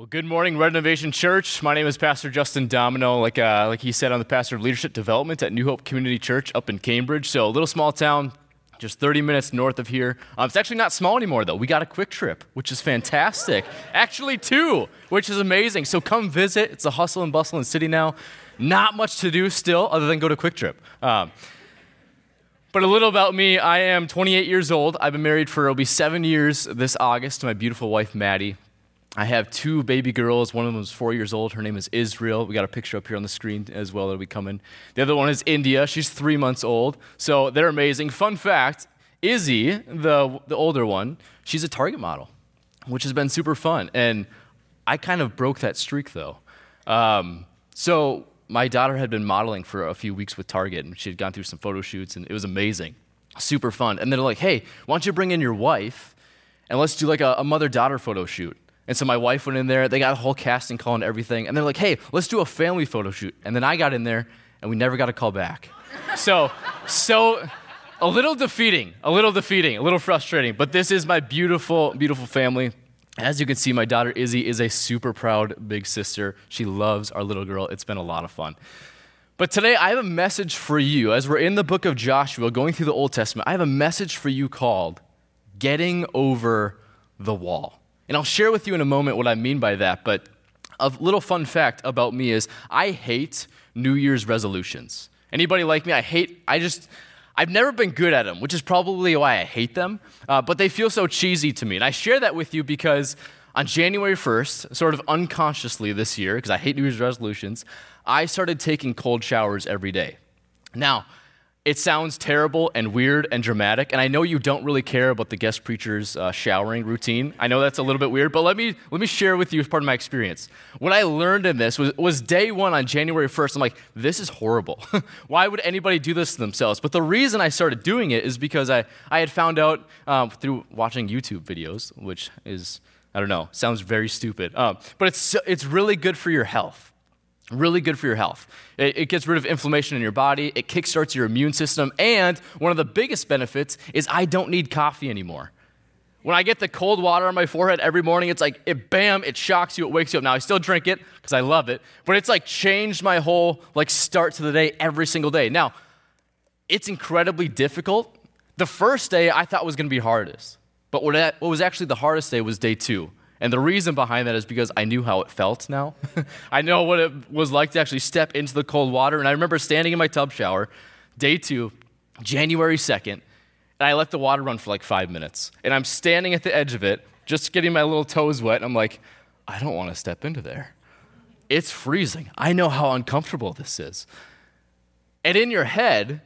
Well, good morning, Renovation Church. My name is Pastor Justin Domino. Like, uh, like he said, I'm the pastor of leadership development at New Hope Community Church up in Cambridge. So, a little small town, just 30 minutes north of here. Um, it's actually not small anymore, though. We got a Kwik Trip, which is fantastic. actually, two, which is amazing. So, come visit. It's a hustle and bustle in city now. Not much to do still, other than go to Kwik Trip. Um, but a little about me I am 28 years old. I've been married for, it'll be seven years this August to my beautiful wife, Maddie. I have two baby girls. One of them is four years old. Her name is Israel. We got a picture up here on the screen as well that'll be coming. The other one is India. She's three months old. So they're amazing. Fun fact Izzy, the, the older one, she's a Target model, which has been super fun. And I kind of broke that streak though. Um, so my daughter had been modeling for a few weeks with Target, and she had gone through some photo shoots, and it was amazing. Super fun. And they're like, hey, why don't you bring in your wife and let's do like a, a mother daughter photo shoot? And so my wife went in there, they got a whole casting call and everything. And they're like, hey, let's do a family photo shoot. And then I got in there and we never got a call back. so, so a little defeating, a little defeating, a little frustrating. But this is my beautiful, beautiful family. As you can see, my daughter Izzy is a super proud big sister. She loves our little girl. It's been a lot of fun. But today I have a message for you. As we're in the book of Joshua, going through the Old Testament, I have a message for you called Getting Over the Wall. And I'll share with you in a moment what I mean by that. But a little fun fact about me is I hate New Year's resolutions. Anybody like me? I hate, I just, I've never been good at them, which is probably why I hate them. Uh, but they feel so cheesy to me. And I share that with you because on January 1st, sort of unconsciously this year, because I hate New Year's resolutions, I started taking cold showers every day. Now, it sounds terrible and weird and dramatic, and I know you don't really care about the guest preacher's uh, showering routine. I know that's a little bit weird, but let me, let me share with you as part of my experience. What I learned in this was, was day one on January 1st. I'm like, this is horrible. Why would anybody do this to themselves? But the reason I started doing it is because I, I had found out um, through watching YouTube videos, which is, I don't know, sounds very stupid, um, but it's, it's really good for your health. Really good for your health. It, it, gets rid of inflammation in your body, it kickstarts your immune system, and one of the biggest benefits is I don't need coffee anymore. When I get the cold water on my forehead every morning, it's like, it bam, it shocks you, it wakes you up. Now, I still drink it because I love it, but it's like changed my whole like start to the day every single day. Now, it's incredibly difficult. The first day I thought was going to be hardest, but what, what was actually the hardest day was day two. And the reason behind that is because I knew how it felt now. I know what it was like to actually step into the cold water. And I remember standing in my tub shower, day two, January 2nd, and I let the water run for like five minutes. And I'm standing at the edge of it, just getting my little toes wet. And I'm like, I don't want to step into there. It's freezing. I know how uncomfortable this is. And in your head,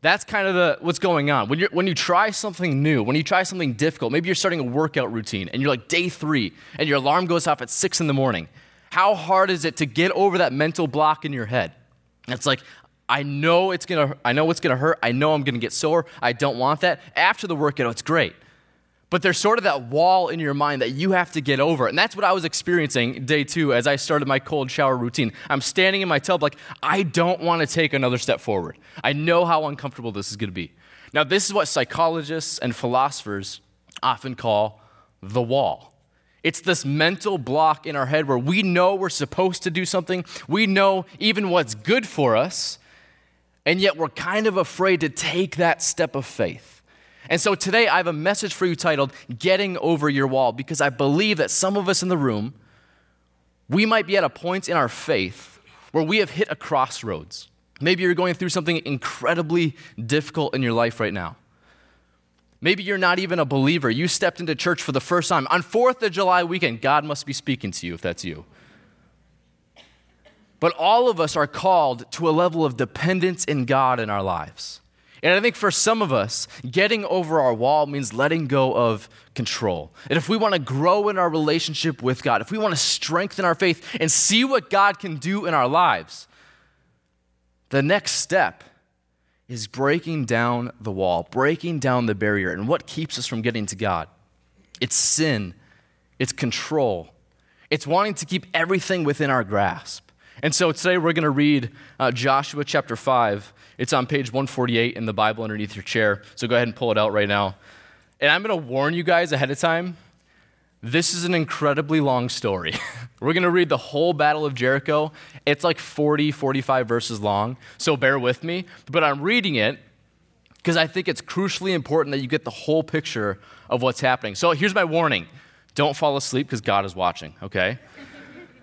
that's kind of the, what's going on. When, you when you try something new, when you try something difficult, maybe you're starting a workout routine and you're like day three and your alarm goes off at six in the morning. How hard is it to get over that mental block in your head? It's like, I know it's gonna, I know it's gonna hurt. I know I'm gonna get sore. I don't want that. After the workout, it's great. But there's sort of that wall in your mind that you have to get over. And that's what I was experiencing day two as I started my cold shower routine. I'm standing in my tub like, I don't want to take another step forward. I know how uncomfortable this is going to be. Now, this is what psychologists and philosophers often call the wall. It's this mental block in our head where we know we're supposed to do something, we know even what's good for us, and yet we're kind of afraid to take that step of faith. And so today I have a message for you titled Getting Over Your Wall because I believe that some of us in the room, we might be at a point in our faith where we have hit a crossroads. Maybe you're going through something incredibly difficult in your life right now. Maybe you're not even a believer. You stepped into church for the first time. On 4th of July weekend, God must be speaking to you if that's you. But all of us are called to a level of dependence in God in our lives. And I think for some of us, getting over our wall means letting go of control. And if we want to grow in our relationship with God, if we want to strengthen our faith and see what God can do in our lives, the next step is breaking down the wall, breaking down the barrier. And what keeps us from getting to God? It's sin, it's control, it's wanting to keep everything within our grasp. And so today we're going to read uh, Joshua chapter 5. It's on page 148 in the Bible underneath your chair. So go ahead and pull it out right now. And I'm going to warn you guys ahead of time This is an incredibly long story. We're going to read the whole Battle of Jericho. It's like 40, 45 verses long, so bear with me. But I'm reading it because I think it's crucially important that you get the whole picture of what's happening. So here's my warning don't fall asleep because God is watching, okay?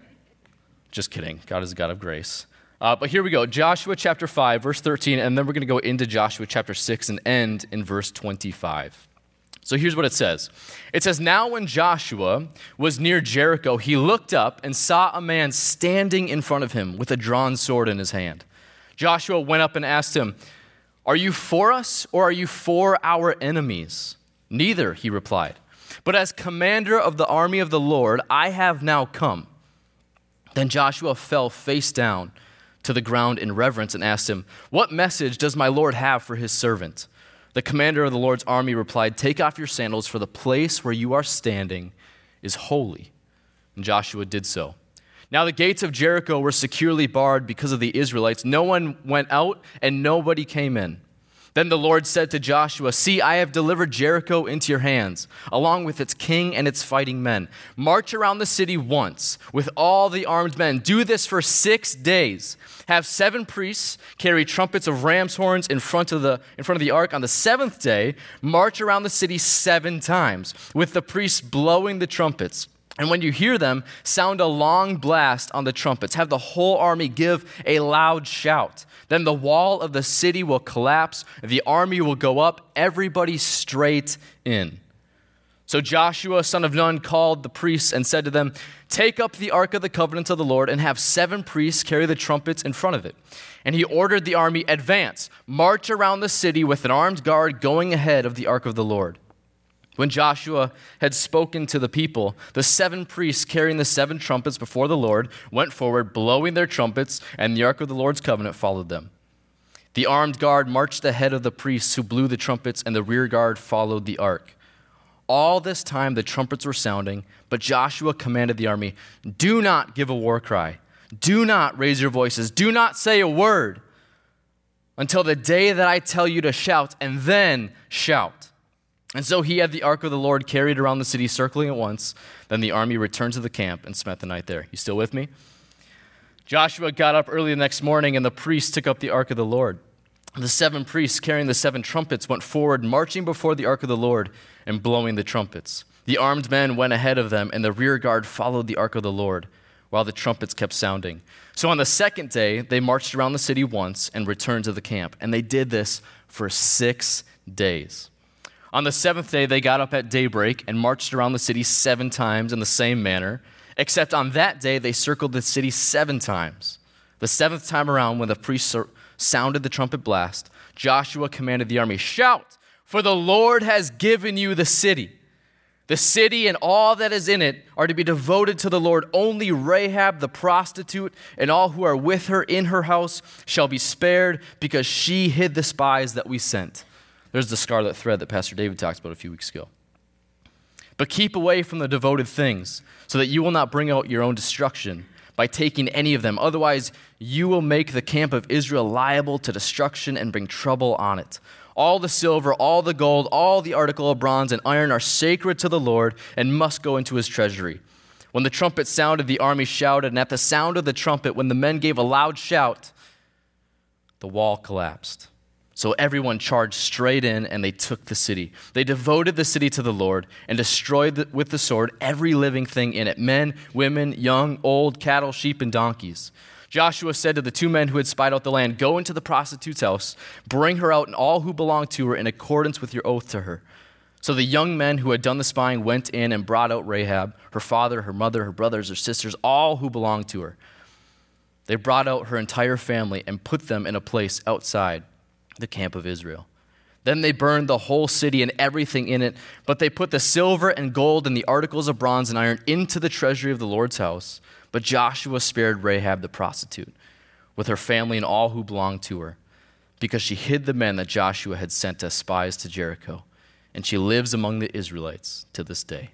Just kidding. God is a God of grace. Uh, but here we go Joshua chapter 5, verse 13, and then we're going to go into Joshua chapter 6 and end in verse 25. So here's what it says It says, Now when Joshua was near Jericho, he looked up and saw a man standing in front of him with a drawn sword in his hand. Joshua went up and asked him, Are you for us or are you for our enemies? Neither, he replied. But as commander of the army of the Lord, I have now come. Then Joshua fell face down to the ground in reverence and asked him, What message does my Lord have for his servant? The commander of the Lord's army replied, Take off your sandals, for the place where you are standing is holy. And Joshua did so. Now the gates of Jericho were securely barred because of the Israelites. No one went out, and nobody came in. Then the Lord said to Joshua, See, I have delivered Jericho into your hands, along with its king and its fighting men. March around the city once with all the armed men. Do this for six days. Have seven priests carry trumpets of ram's horns in front of the, in front of the ark. On the seventh day, march around the city seven times, with the priests blowing the trumpets. And when you hear them, sound a long blast on the trumpets. Have the whole army give a loud shout. Then the wall of the city will collapse, the army will go up, everybody straight in. So Joshua, son of Nun, called the priests and said to them, Take up the ark of the covenant of the Lord and have seven priests carry the trumpets in front of it. And he ordered the army, Advance, march around the city with an armed guard going ahead of the ark of the Lord. When Joshua had spoken to the people, the seven priests carrying the seven trumpets before the Lord went forward, blowing their trumpets, and the ark of the Lord's covenant followed them. The armed guard marched ahead of the priests who blew the trumpets, and the rear guard followed the ark. All this time the trumpets were sounding, but Joshua commanded the army Do not give a war cry, do not raise your voices, do not say a word until the day that I tell you to shout, and then shout. And so he had the ark of the Lord carried around the city, circling it once. Then the army returned to the camp and spent the night there. You still with me? Joshua got up early the next morning, and the priests took up the ark of the Lord. The seven priests carrying the seven trumpets went forward, marching before the ark of the Lord and blowing the trumpets. The armed men went ahead of them, and the rear guard followed the ark of the Lord while the trumpets kept sounding. So on the second day, they marched around the city once and returned to the camp. And they did this for six days. On the seventh day, they got up at daybreak and marched around the city seven times in the same manner, except on that day, they circled the city seven times. The seventh time around, when the priest sounded the trumpet blast, Joshua commanded the army, Shout, for the Lord has given you the city. The city and all that is in it are to be devoted to the Lord. Only Rahab the prostitute and all who are with her in her house shall be spared because she hid the spies that we sent. There's the scarlet thread that Pastor David talked about a few weeks ago. But keep away from the devoted things, so that you will not bring out your own destruction by taking any of them. Otherwise, you will make the camp of Israel liable to destruction and bring trouble on it. All the silver, all the gold, all the article of bronze and iron are sacred to the Lord and must go into his treasury. When the trumpet sounded, the army shouted, and at the sound of the trumpet, when the men gave a loud shout, the wall collapsed. So everyone charged straight in and they took the city. They devoted the city to the Lord and destroyed the, with the sword every living thing in it men, women, young, old, cattle, sheep, and donkeys. Joshua said to the two men who had spied out the land, Go into the prostitute's house, bring her out and all who belong to her in accordance with your oath to her. So the young men who had done the spying went in and brought out Rahab, her father, her mother, her brothers, her sisters, all who belonged to her. They brought out her entire family and put them in a place outside the camp of Israel. Then they burned the whole city and everything in it, but they put the silver and gold and the articles of bronze and iron into the treasury of the Lord's house. But Joshua spared Rahab the prostitute with her family and all who belonged to her, because she hid the men that Joshua had sent as spies to Jericho, and she lives among the Israelites to this day.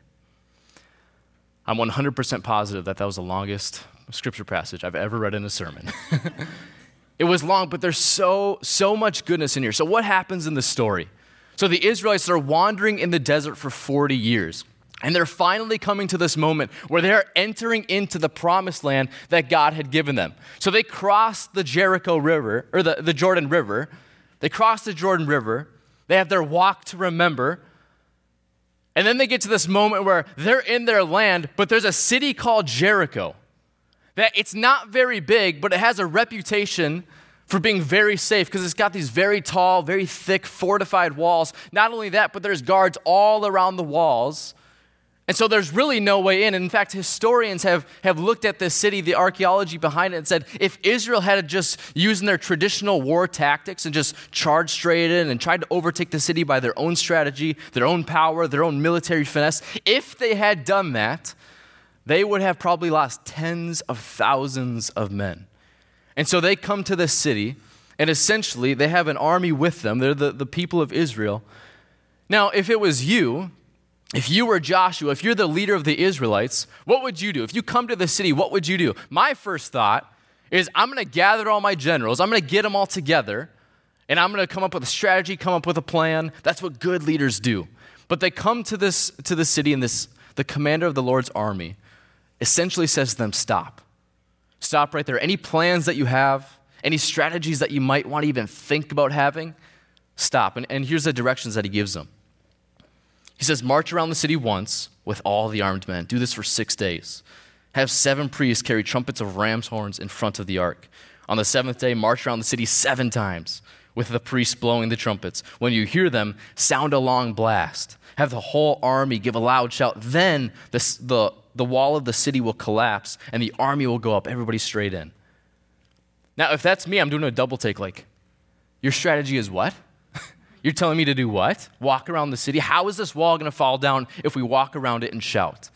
I'm 100% positive that that was the longest scripture passage I've ever read in a sermon. It was long, but there's so, so much goodness in here. So, what happens in the story? So, the Israelites are wandering in the desert for 40 years. And they're finally coming to this moment where they're entering into the promised land that God had given them. So they cross the Jericho River, or the, the Jordan River. They cross the Jordan River. They have their walk to remember. And then they get to this moment where they're in their land, but there's a city called Jericho. That it's not very big, but it has a reputation for being very safe because it's got these very tall, very thick, fortified walls. Not only that, but there's guards all around the walls. And so there's really no way in. And in fact, historians have, have looked at this city, the archaeology behind it, and said if Israel had just used their traditional war tactics and just charged straight in and tried to overtake the city by their own strategy, their own power, their own military finesse, if they had done that, they would have probably lost tens of thousands of men. And so they come to this city, and essentially they have an army with them. They're the, the people of Israel. Now, if it was you, if you were Joshua, if you're the leader of the Israelites, what would you do? If you come to the city, what would you do? My first thought is I'm going to gather all my generals, I'm going to get them all together, and I'm going to come up with a strategy, come up with a plan. That's what good leaders do. But they come to this to the city, and this the commander of the Lord's army essentially says to them, Stop. Stop right there. Any plans that you have, any strategies that you might want to even think about having, stop. And, and here's the directions that he gives them. He says, March around the city once with all the armed men. Do this for six days. Have seven priests carry trumpets of ram's horns in front of the ark. On the seventh day, march around the city seven times with the priests blowing the trumpets. When you hear them, sound a long blast. Have the whole army give a loud shout. Then the, the, the wall of the city will collapse and the army will go up, everybody straight in. Now, if that's me, I'm doing a double take like, your strategy is what? You're telling me to do what? Walk around the city? How is this wall going to fall down if we walk around it and shout?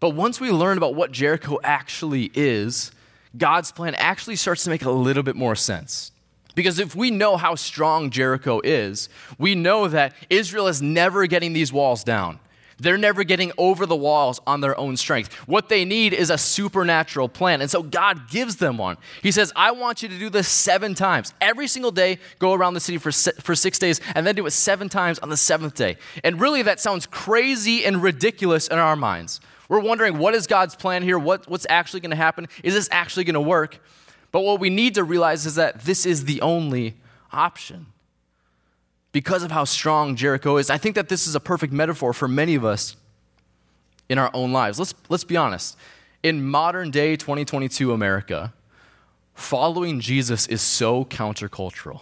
But once we learn about what Jericho actually is, God's plan actually starts to make a little bit more sense. Because if we know how strong Jericho is, we know that Israel is never getting these walls down. They're never getting over the walls on their own strength. What they need is a supernatural plan. And so God gives them one. He says, I want you to do this seven times. Every single day, go around the city for, for six days, and then do it seven times on the seventh day. And really, that sounds crazy and ridiculous in our minds. We're wondering, what is God's plan here? What, what's actually going to happen? Is this actually going to work? But what we need to realize is that this is the only option because of how strong Jericho is. I think that this is a perfect metaphor for many of us in our own lives. Let's, let's be honest. In modern day 2022 America, following Jesus is so countercultural.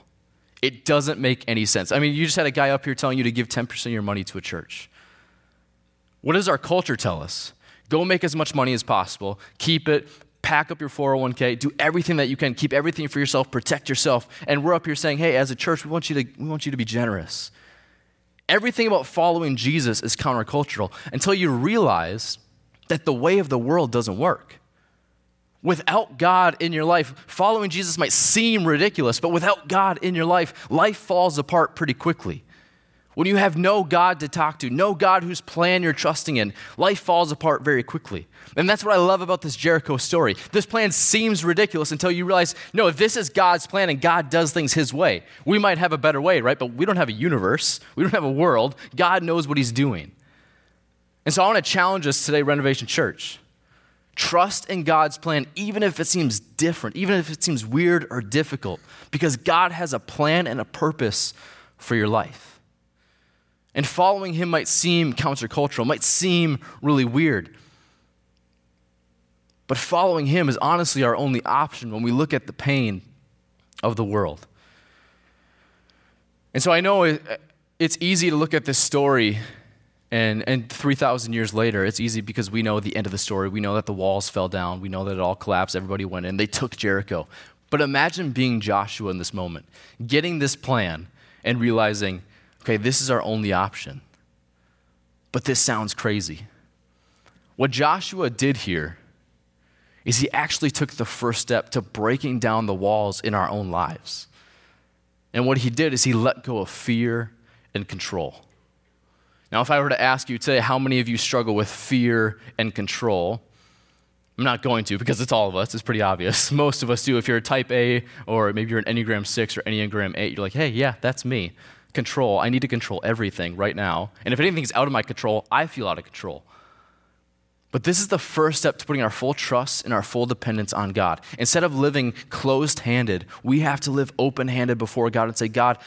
It doesn't make any sense. I mean, you just had a guy up here telling you to give 10% of your money to a church. What does our culture tell us? Go make as much money as possible, keep it, pack up your 401k, do everything that you can, keep everything for yourself, protect yourself. And we're up here saying, hey, as a church, we want you to, we want you to be generous. Everything about following Jesus is countercultural until you realize that the way of the world doesn't work. Without God in your life, following Jesus might seem ridiculous, but without God in your life, life falls apart pretty quickly. When you have no God to talk to, no God whose plan you're trusting in, life falls apart very quickly. And that's what I love about this Jericho story. This plan seems ridiculous until you realize no, if this is God's plan and God does things His way. We might have a better way, right? But we don't have a universe, we don't have a world. God knows what He's doing. And so I want to challenge us today, Renovation Church. Trust in God's plan, even if it seems different, even if it seems weird or difficult, because God has a plan and a purpose for your life. And following him might seem countercultural, might seem really weird. But following him is honestly our only option when we look at the pain of the world. And so I know it's easy to look at this story, and, and 3,000 years later, it's easy because we know the end of the story. We know that the walls fell down, we know that it all collapsed, everybody went in, they took Jericho. But imagine being Joshua in this moment, getting this plan, and realizing okay, this is our only option. But this sounds crazy. What Joshua did here is he actually took the first step to breaking down the walls in our own lives. And what he did is he let go of fear and control. Now, if I were to ask you today, how many of you struggle with fear and control? I'm not going to because it's all of us. It's pretty obvious. Most of us do. If you're a type A or maybe you're an Enneagram 6 or Enneagram 8, you're like, hey, yeah, that's me. Control, I need to control everything right now. And if anything's out of my control, I feel out of control. But this is the first step to putting our full trust and our full dependence on God. Instead of living closed handed, we have to live open handed before God and say, God,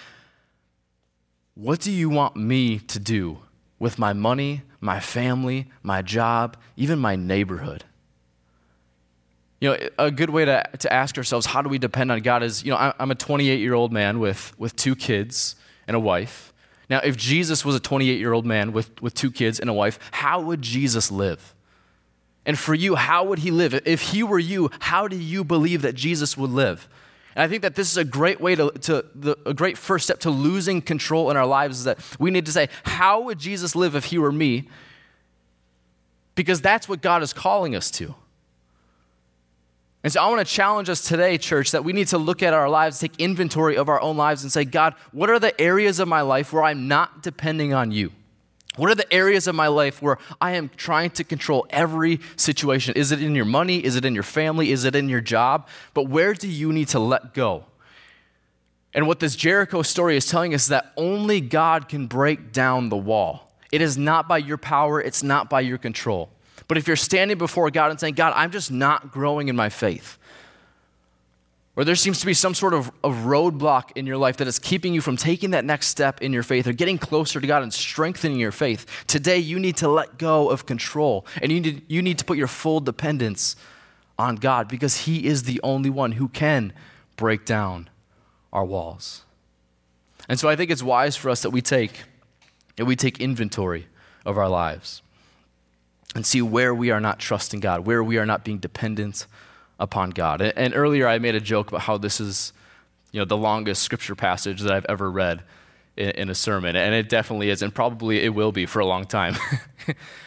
what do you want me to do with my money, my family, my job, even my neighborhood? You know, a good way to, to ask ourselves, how do we depend on God is, you know, I'm a 28 year old man with, with two kids and a wife. Now, if Jesus was a 28 year old man with, with two kids and a wife, how would Jesus live? And for you, how would he live? If he were you, how do you believe that Jesus would live? And I think that this is a great way to, to the, a great first step to losing control in our lives is that we need to say, how would Jesus live if he were me? Because that's what God is calling us to. And so I want to challenge us today, church, that we need to look at our lives, take inventory of our own lives, and say, God, what are the areas of my life where I'm not depending on you? What are the areas of my life where I am trying to control every situation? Is it in your money? Is it in your family? Is it in your job? But where do you need to let go? And what this Jericho story is telling us is that only God can break down the wall. It is not by your power, it's not by your control. But if you're standing before God and saying, God, I'm just not growing in my faith, or there seems to be some sort of, of roadblock in your life that is keeping you from taking that next step in your faith or getting closer to God and strengthening your faith, today you need to let go of control and you need, you need to put your full dependence on God because He is the only one who can break down our walls. And so I think it's wise for us that we take, that we take inventory of our lives and see where we are not trusting God, where we are not being dependent upon God. And earlier I made a joke about how this is, you know, the longest scripture passage that I've ever read in, in a sermon, and it definitely is, and probably it will be for a long time.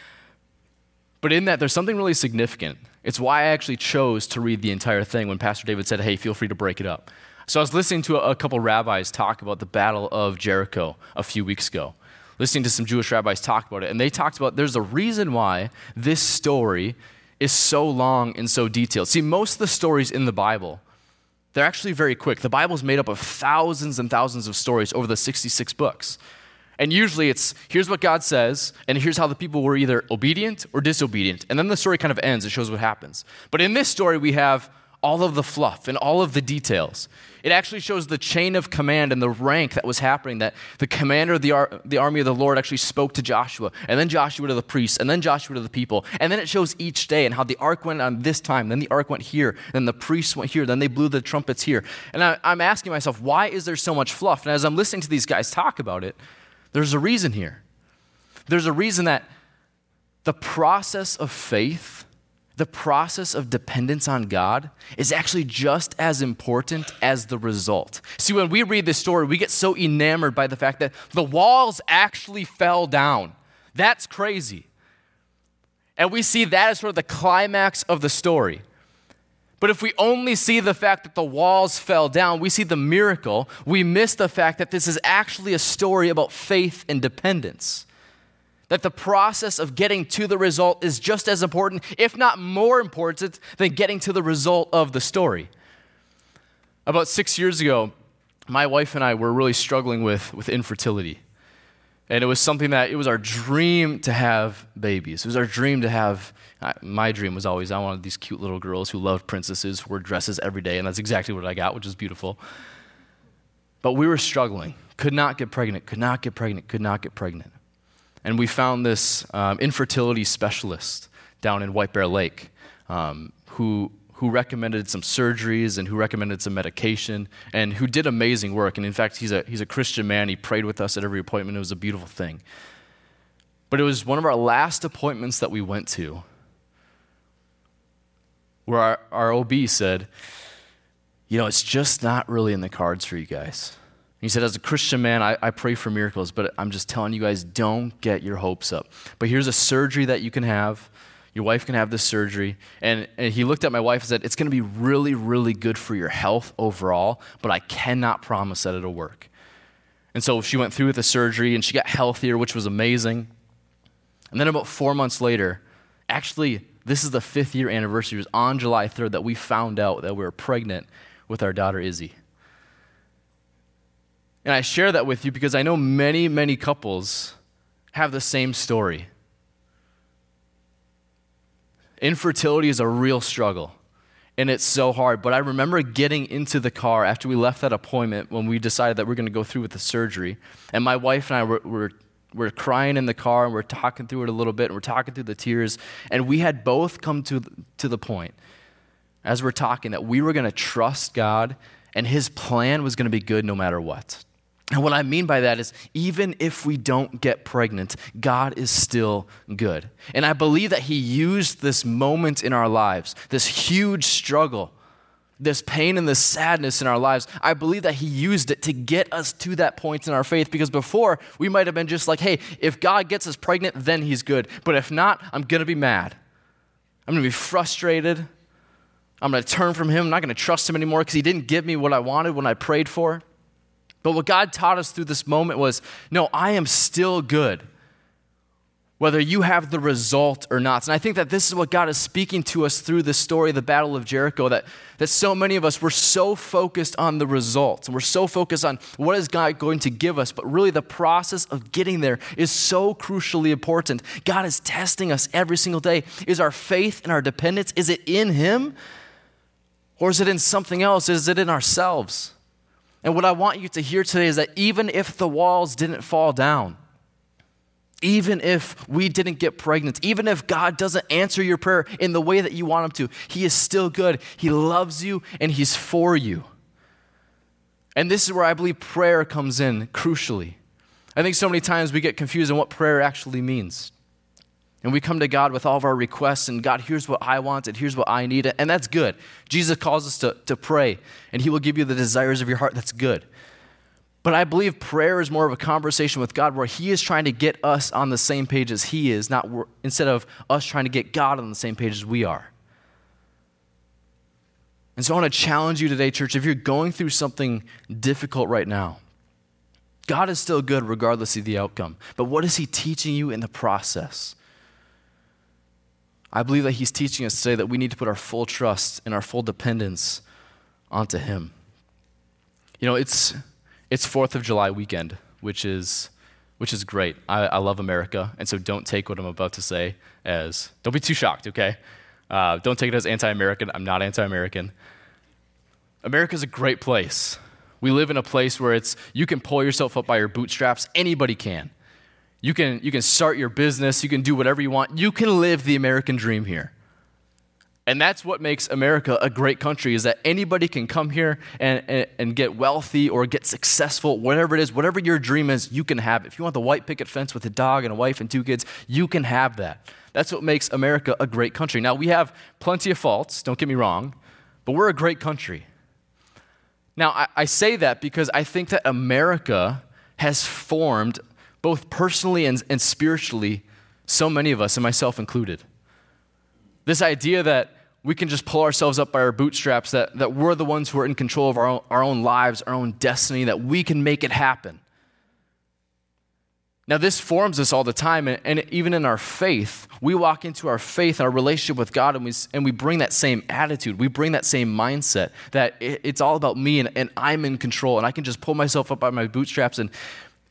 but in that, there's something really significant. It's why I actually chose to read the entire thing when Pastor David said, "Hey, feel free to break it up." So I was listening to a, a couple rabbis talk about the Battle of Jericho a few weeks ago listening to some Jewish rabbis talk about it, and they talked about there's a reason why this story is so long and so detailed. See, most of the stories in the Bible, they're actually very quick. The Bible is made up of thousands and thousands of stories over the 66 books. And usually it's here's what God says, and here's how the people were either obedient or disobedient. And then the story kind of ends, it shows what happens. But in this story, we have all of the fluff and all of the details. It actually shows the chain of command and the rank that was happening that the commander of the, ar- the army of the Lord actually spoke to Joshua, and then Joshua to the priests, and then Joshua to the people. And then it shows each day and how the ark went on this time, then the ark went here, then the priests went here, then they blew the trumpets here. And I, I'm asking myself, why is there so much fluff? And as I'm listening to these guys talk about it, there's a reason here. There's a reason that the process of faith the process of dependence on God is actually just as important as the result. See, when we read this story, we get so enamored by the fact that the walls actually fell down. That's crazy. And we see that as sort of the climax of the story. But if we only see the fact that the walls fell down, we see the miracle, we miss the fact that this is actually a story about faith and dependence that the process of getting to the result is just as important, if not more important, than getting to the result of the story. About six years ago, my wife and I were really struggling with, with infertility. And it was something that it was our dream to have babies. It was our dream to have, my dream was always I wanted these cute little girls who loved princesses, who wore dresses every day, and that's exactly what I got, which is beautiful. But we were struggling, could not get pregnant, could not get pregnant, could not get pregnant. And we found this um, infertility specialist down in White Bear Lake um, who, who recommended some surgeries and who recommended some medication and who did amazing work. And in fact, he's a, he's a Christian man. He prayed with us at every appointment. It was a beautiful thing. But it was one of our last appointments that we went to where our, our OB said, You know, it's just not really in the cards for you guys. He said, As a Christian man, I, I, pray for miracles, but I'm just telling you guys, don't get your hopes up. But here's a surgery that you can have. Your wife can have this surgery. And, and he looked at my wife and said, It's going to be really, really good for your health overall, but I cannot promise that it'll work. And so she went through with the surgery and she got healthier, which was amazing. And then about four months later, actually, this is the fifth year anniversary. It was on July 3rd that we found out that we were pregnant with our daughter Izzy. And I share that with you because I know many, many couples have the same story. Infertility is a real struggle, and it's so hard. But I remember getting into the car after we left that appointment when we decided that we are going to go through with the surgery. And my wife and I were, were, were crying in the car, and we're talking through it a little bit, and we're talking through the tears. And we had both come to, to the point, as we're talking, that we were going to trust God, and His plan was going to be good no matter what. And what I mean by that is, even if we don't get pregnant, God is still good. And I believe that He used this moment in our lives, this huge struggle, this pain and this sadness in our lives. I believe that He used it to get us to that point in our faith because before we might have been just like, hey, if God gets us pregnant, then He's good. But if not, I'm going to be mad. I'm going to be frustrated. I'm going to turn from Him. I'm not going to trust Him anymore because He didn't give me what I wanted when I prayed for. But what God taught us through this moment was no, I am still good, whether you have the result or not. And I think that this is what God is speaking to us through the story of the Battle of Jericho, that, that so many of us, we're so focused on the results, and we're so focused on what is God going to give us, but really the process of getting there is so crucially important. God is testing us every single day. Is our faith and our dependence, is it in Him? Or is it in something else? Is it in ourselves? And what I want you to hear today is that even if the walls didn't fall down, even if we didn't get pregnant, even if God doesn't answer your prayer in the way that you want Him to, He is still good. He loves you and He's for you. And this is where I believe prayer comes in crucially. I think so many times we get confused on what prayer actually means. And we come to God with all of our requests, and God, here's what I want, and here's what I need, and that's good. Jesus calls us to, to pray, and He will give you the desires of your heart. That's good. But I believe prayer is more of a conversation with God where He is trying to get us on the same page as He is, not instead of us trying to get God on the same page as we are. And so I want to challenge you today, church, if you're going through something difficult right now, God is still good regardless of the outcome. But what is He teaching you in the process? I believe that he's teaching us today that we need to put our full trust and our full dependence onto him. You know, it's it's Fourth of July weekend, which is which is great. I, I, love America, and so don't take what I'm about to say as don't be too shocked, okay? Uh, don't take it as anti-American. I'm not anti-American. America's a great place. We live in a place where it's you can pull yourself up by your bootstraps. Anybody can. You can, you can start your business, you can do whatever you want. You can live the American dream here. And that's what makes America a great country is that anybody can come here and, and, and, get wealthy or get successful, whatever it is, whatever your dream is, you can have it. If you want the white picket fence with a dog and a wife and two kids, you can have that. That's what makes America a great country. Now, we have plenty of faults, don't get me wrong, but we're a great country. Now, I, I say that because I think that America has formed both personally and, and spiritually, so many of us, and myself included. This idea that we can just pull ourselves up by our bootstraps, that, that we're the ones who are in control of our own, our own lives, our own destiny, that we can make it happen. Now, this forms us all the time, and, and, even in our faith, we walk into our faith, our relationship with God, and we, and we bring that same attitude. We bring that same mindset that it, it's all about me and, and I'm in control, and I can just pull myself up by my bootstraps and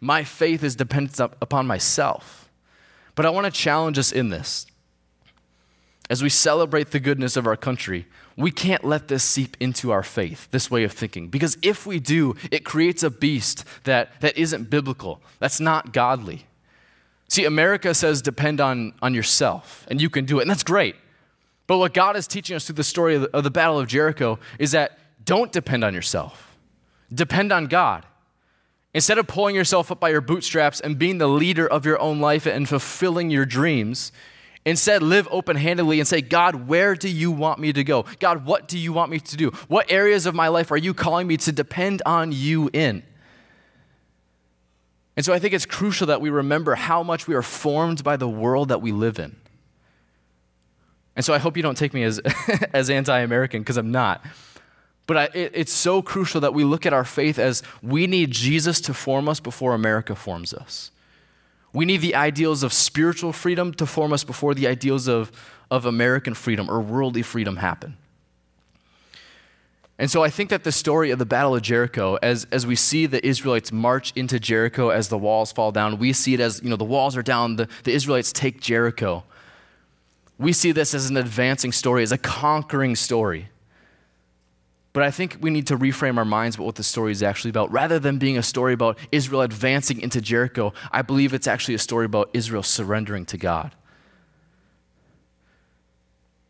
my faith is dependent upon myself. But I want to challenge us in this. As we celebrate the goodness of our country, we can't let this seep into our faith, this way of thinking. Because if we do, it creates a beast that, that isn't biblical, that's not godly. See, America says depend on, on yourself, and you can do it, and that's great. But what God is teaching us through the story of the, of the Battle of Jericho is that don't depend on yourself, depend on God. Instead of pulling yourself up by your bootstraps and being the leader of your own life and fulfilling your dreams, instead live open handedly and say, God, where do you want me to go? God, what do you want me to do? What areas of my life are you calling me to depend on you in? And so I think it's crucial that we remember how much we are formed by the world that we live in. And so I hope you don't take me as, as anti American, because I'm not. But I, it, it's so crucial that we look at our faith as we need Jesus to form us before America forms us. We need the ideals of spiritual freedom to form us before the ideals of, of American freedom or worldly freedom happen. And so I think that the story of the Battle of Jericho, as, as we see the Israelites march into Jericho as the walls fall down, we see it as, you know, the walls are down, the, the Israelites take Jericho. We see this as an advancing story, as a conquering story. But I think we need to reframe our minds about what the story is actually about. Rather than being a story about Israel advancing into Jericho, I believe it's actually a story about Israel surrendering to God.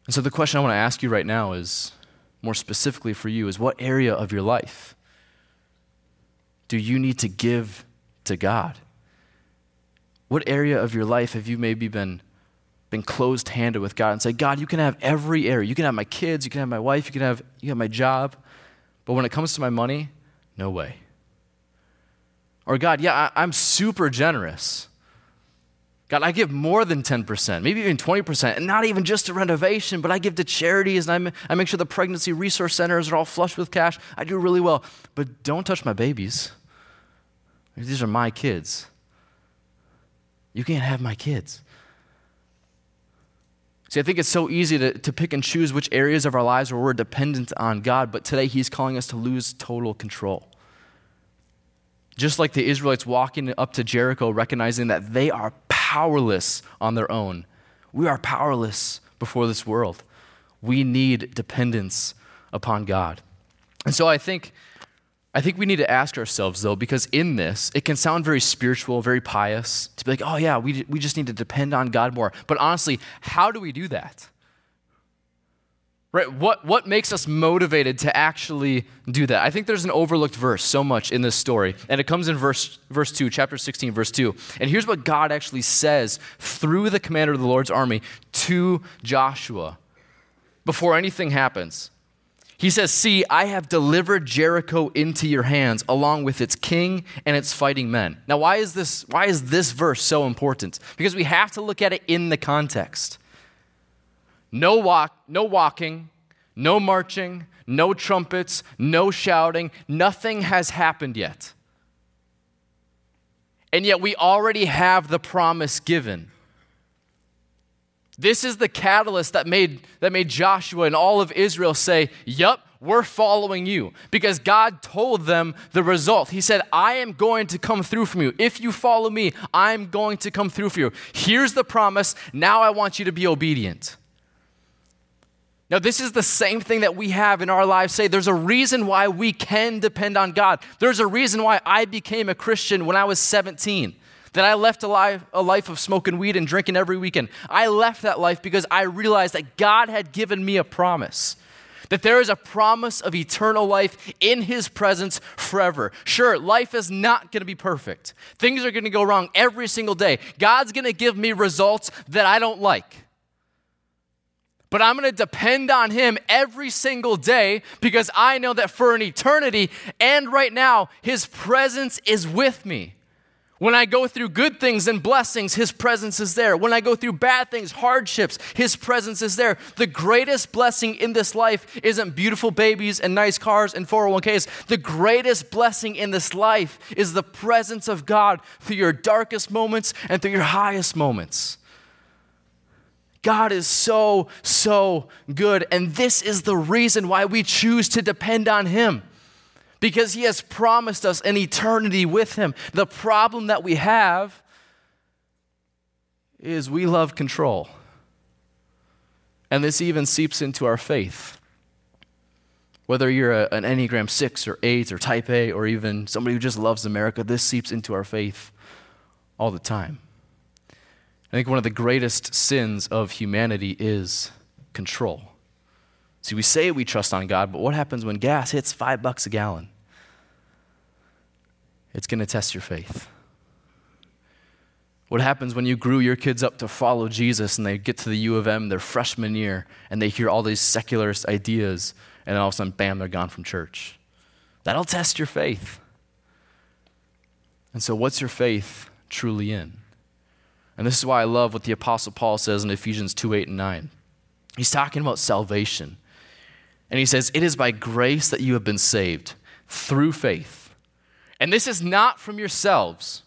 And so the question I want to ask you right now is more specifically for you is what area of your life do you need to give to God? What area of your life have you maybe been, been closed handed with God and say, God, you can have every area. You can have my kids, you can have my wife, you can have, you can have my job. But when it comes to my money, no way. Or, God, yeah, I, I'm super generous. God, I give more than 10%, maybe even 20%, and not even just to renovation, but I give to charities and I make sure the pregnancy resource centers are all flush with cash. I do really well. But don't touch my babies. These are my kids. You can't have my kids. See, I think it's so easy to, to pick and choose which areas of our lives where we're dependent on God, but today He's calling us to lose total control. Just like the Israelites walking up to Jericho, recognizing that they are powerless on their own. We are powerless before this world. We need dependence upon God. And so I think, I think we need to ask ourselves, though, because in this, it can sound very spiritual, very pious, to be like, oh, yeah, we, we just need to depend on God more. But honestly, how do we do that? Right? What, what makes us motivated to actually do that? I think there's an overlooked verse so much in this story, and it comes in verse, verse 2, chapter 16, verse 2. And here's what God actually says through the commander of the Lord's army to Joshua before anything happens. He says, See, I have delivered Jericho into your hands, along with its king and its fighting men. Now, why is this, why is this verse so important? Because we have to look at it in the context. No walk, no walking, no marching, no trumpets, no shouting. Nothing has happened yet. And yet we already have the promise given. This is the catalyst that made, that made Joshua and all of Israel say, Yup, we're following you. Because God told them the result. He said, I am going to come through for you. If you follow me, I'm going to come through for you. Here's the promise. Now I want you to be obedient. Now, this is the same thing that we have in our lives. Say, there's a reason why we can depend on God. There's a reason why I became a Christian when I was 17, that I left a life, a life of smoking weed and drinking every weekend. I left that life because I realized that God had given me a promise. That there is a promise of eternal life in His presence forever. Sure, life is not going to be perfect. Things are going to go wrong every single day. God's going to give me results that I don't like but I'm going to depend on Him every single day because I know that for an eternity and right now, His presence is with me. When I go through good things and blessings, His presence is there. When I go through bad things, hardships, His presence is there. The greatest blessing in this life isn't beautiful babies and nice cars and 401ks. The greatest blessing in this life is the presence of God through your darkest moments and through your highest moments. God is so, so good. And this is the reason why we choose to depend on Him. Because He has promised us an eternity with Him. The problem that we have is we love control. And this even seeps into our faith. Whether you're a, an Enneagram 6 or 8 or type A or even somebody who just loves America, this seeps into our faith all the time. I think one of the greatest sins of humanity is control. See, we say we trust on God, but what happens when gas hits five bucks a gallon? It's going to test your faith. What happens when you grew your kids up to follow Jesus and they get to the U of M their freshman year and they hear all these secularist ideas and all of a sudden, bam, they're gone from church? That'll test your faith. And so, what's your faith truly in? And this is why I love what the Apostle Paul says in Ephesians 2 8 and 9. He's talking about salvation. And he says, It is by grace that you have been saved through faith. And this is not from yourselves.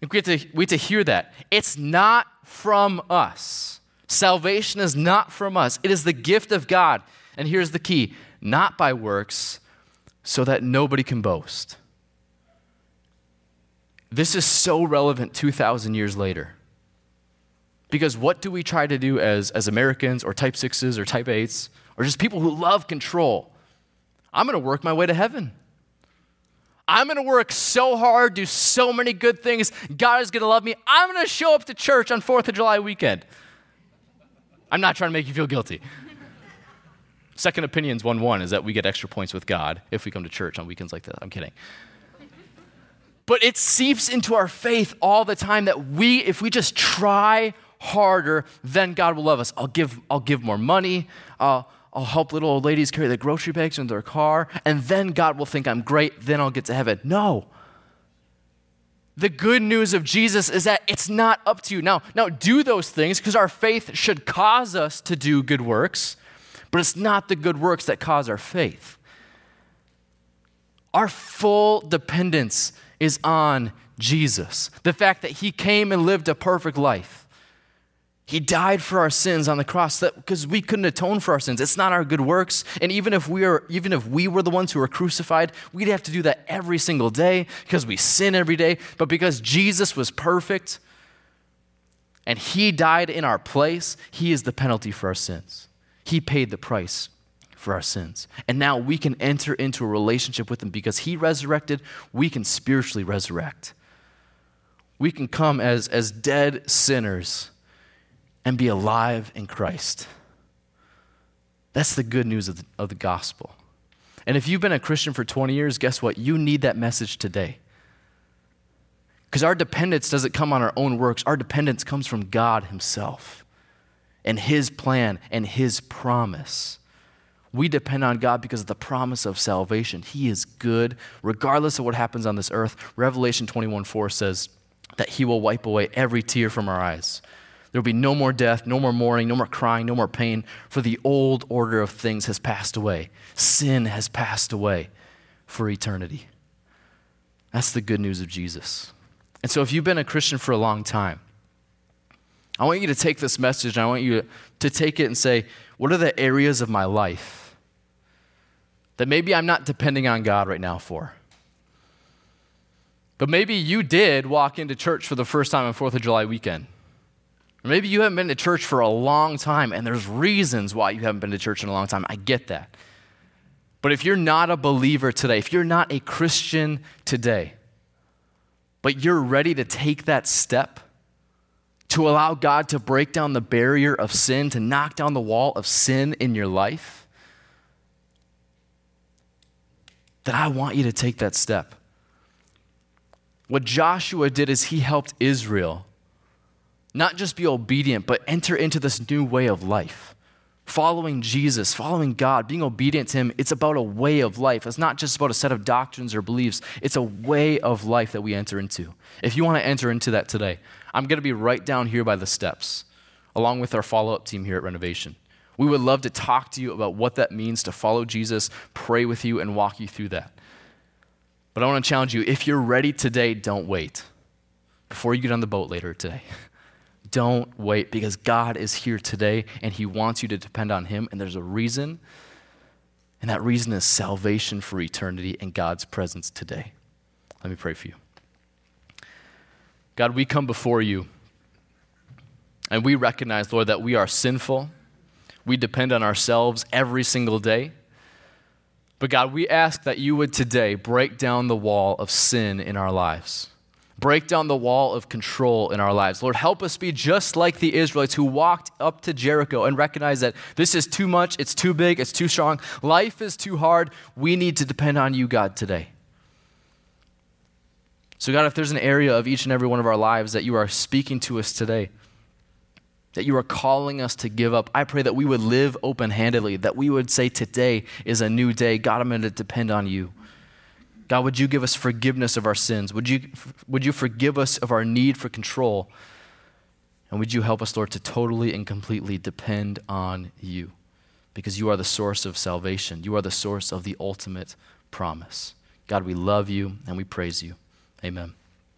We have, to, we have to hear that. It's not from us. Salvation is not from us, it is the gift of God. And here's the key not by works, so that nobody can boast. This is so relevant 2,000 years later. Because what do we try to do as, as Americans or type 6s or type 8s or just people who love control? I'm going to work my way to heaven. I'm going to work so hard, do so many good things. God is going to love me. I'm going to show up to church on 4th of July weekend. I'm not trying to make you feel guilty. Second Opinions 1 1 is that we get extra points with God if we come to church on weekends like that. I'm kidding. But it seeps into our faith all the time that we, if we just try harder, then God will love us. I'll give, I'll give more money. I'll, I'll help little old ladies carry the grocery bags in their car, and then God will think I'm great, then I'll get to heaven. No. The good news of Jesus is that it's not up to you. Now, now do those things because our faith should cause us to do good works, but it's not the good works that cause our faith. Our full dependence is on Jesus. The fact that he came and lived a perfect life he died for our sins on the cross because we couldn't atone for our sins. It's not our good works. And even if we are even if we were the ones who were crucified, we'd have to do that every single day because we sin every day. But because Jesus was perfect and he died in our place, he is the penalty for our sins. He paid the price for our sins. And now we can enter into a relationship with him because he resurrected, we can spiritually resurrect. We can come as, as dead sinners and be alive in Christ. That's the good news of the, of the gospel. And if you've been a Christian for 20 years, guess what? You need that message today. Because our dependence doesn't come on our own works, our dependence comes from God Himself and His plan and His promise. We depend on God because of the promise of salvation. He is good regardless of what happens on this earth. Revelation 21 4 says that He will wipe away every tear from our eyes. There will be no more death, no more mourning, no more crying, no more pain, for the old order of things has passed away. Sin has passed away for eternity. That's the good news of Jesus. And so, if you've been a Christian for a long time, I want you to take this message and I want you to take it and say, what are the areas of my life that maybe I'm not depending on God right now for? But maybe you did walk into church for the first time on 4th of July weekend. Maybe you haven't been to church for a long time, and there's reasons why you haven't been to church in a long time. I get that. But if you're not a believer today, if you're not a Christian today, but you're ready to take that step to allow God to break down the barrier of sin, to knock down the wall of sin in your life, then I want you to take that step. What Joshua did is he helped Israel not just be obedient, but enter into this new way of life. Following Jesus, following God, being obedient to Him, it's about a way of life. It's not just about a set of doctrines or beliefs, it's a way of life that we enter into. If you want to enter into that today, I'm going to be right down here by the steps, along with our follow up team here at Renovation. We would love to talk to you about what that means to follow Jesus, pray with you, and walk you through that. But I want to challenge you if you're ready today, don't wait before you get on the boat later today. Don't wait because God is here today and He wants you to depend on Him. And there's a reason, and that reason is salvation for eternity and God's presence today. Let me pray for you. God, we come before you and we recognize, Lord, that we are sinful. We depend on ourselves every single day. But God, we ask that you would today break down the wall of sin in our lives break down the wall of control in our lives. Lord, help us be just like the Israelites who walked up to Jericho and recognized that this is too much, it's too big, it's too strong, life is too hard. We need to depend on you, God, today. So, God, if there's an area of each and every one of our lives that you are speaking to us today, that you are calling us to give up, I pray that we would live open handedly, that we would say, Today is a new day. God, I'm going to depend on you. God, would you give us forgiveness of our sins? Would you, would you forgive us of our need for control? And would you help us, Lord, to totally and completely depend on you? Because you are the source of salvation. You are the source of the ultimate promise. God, we love you and we praise you. Amen.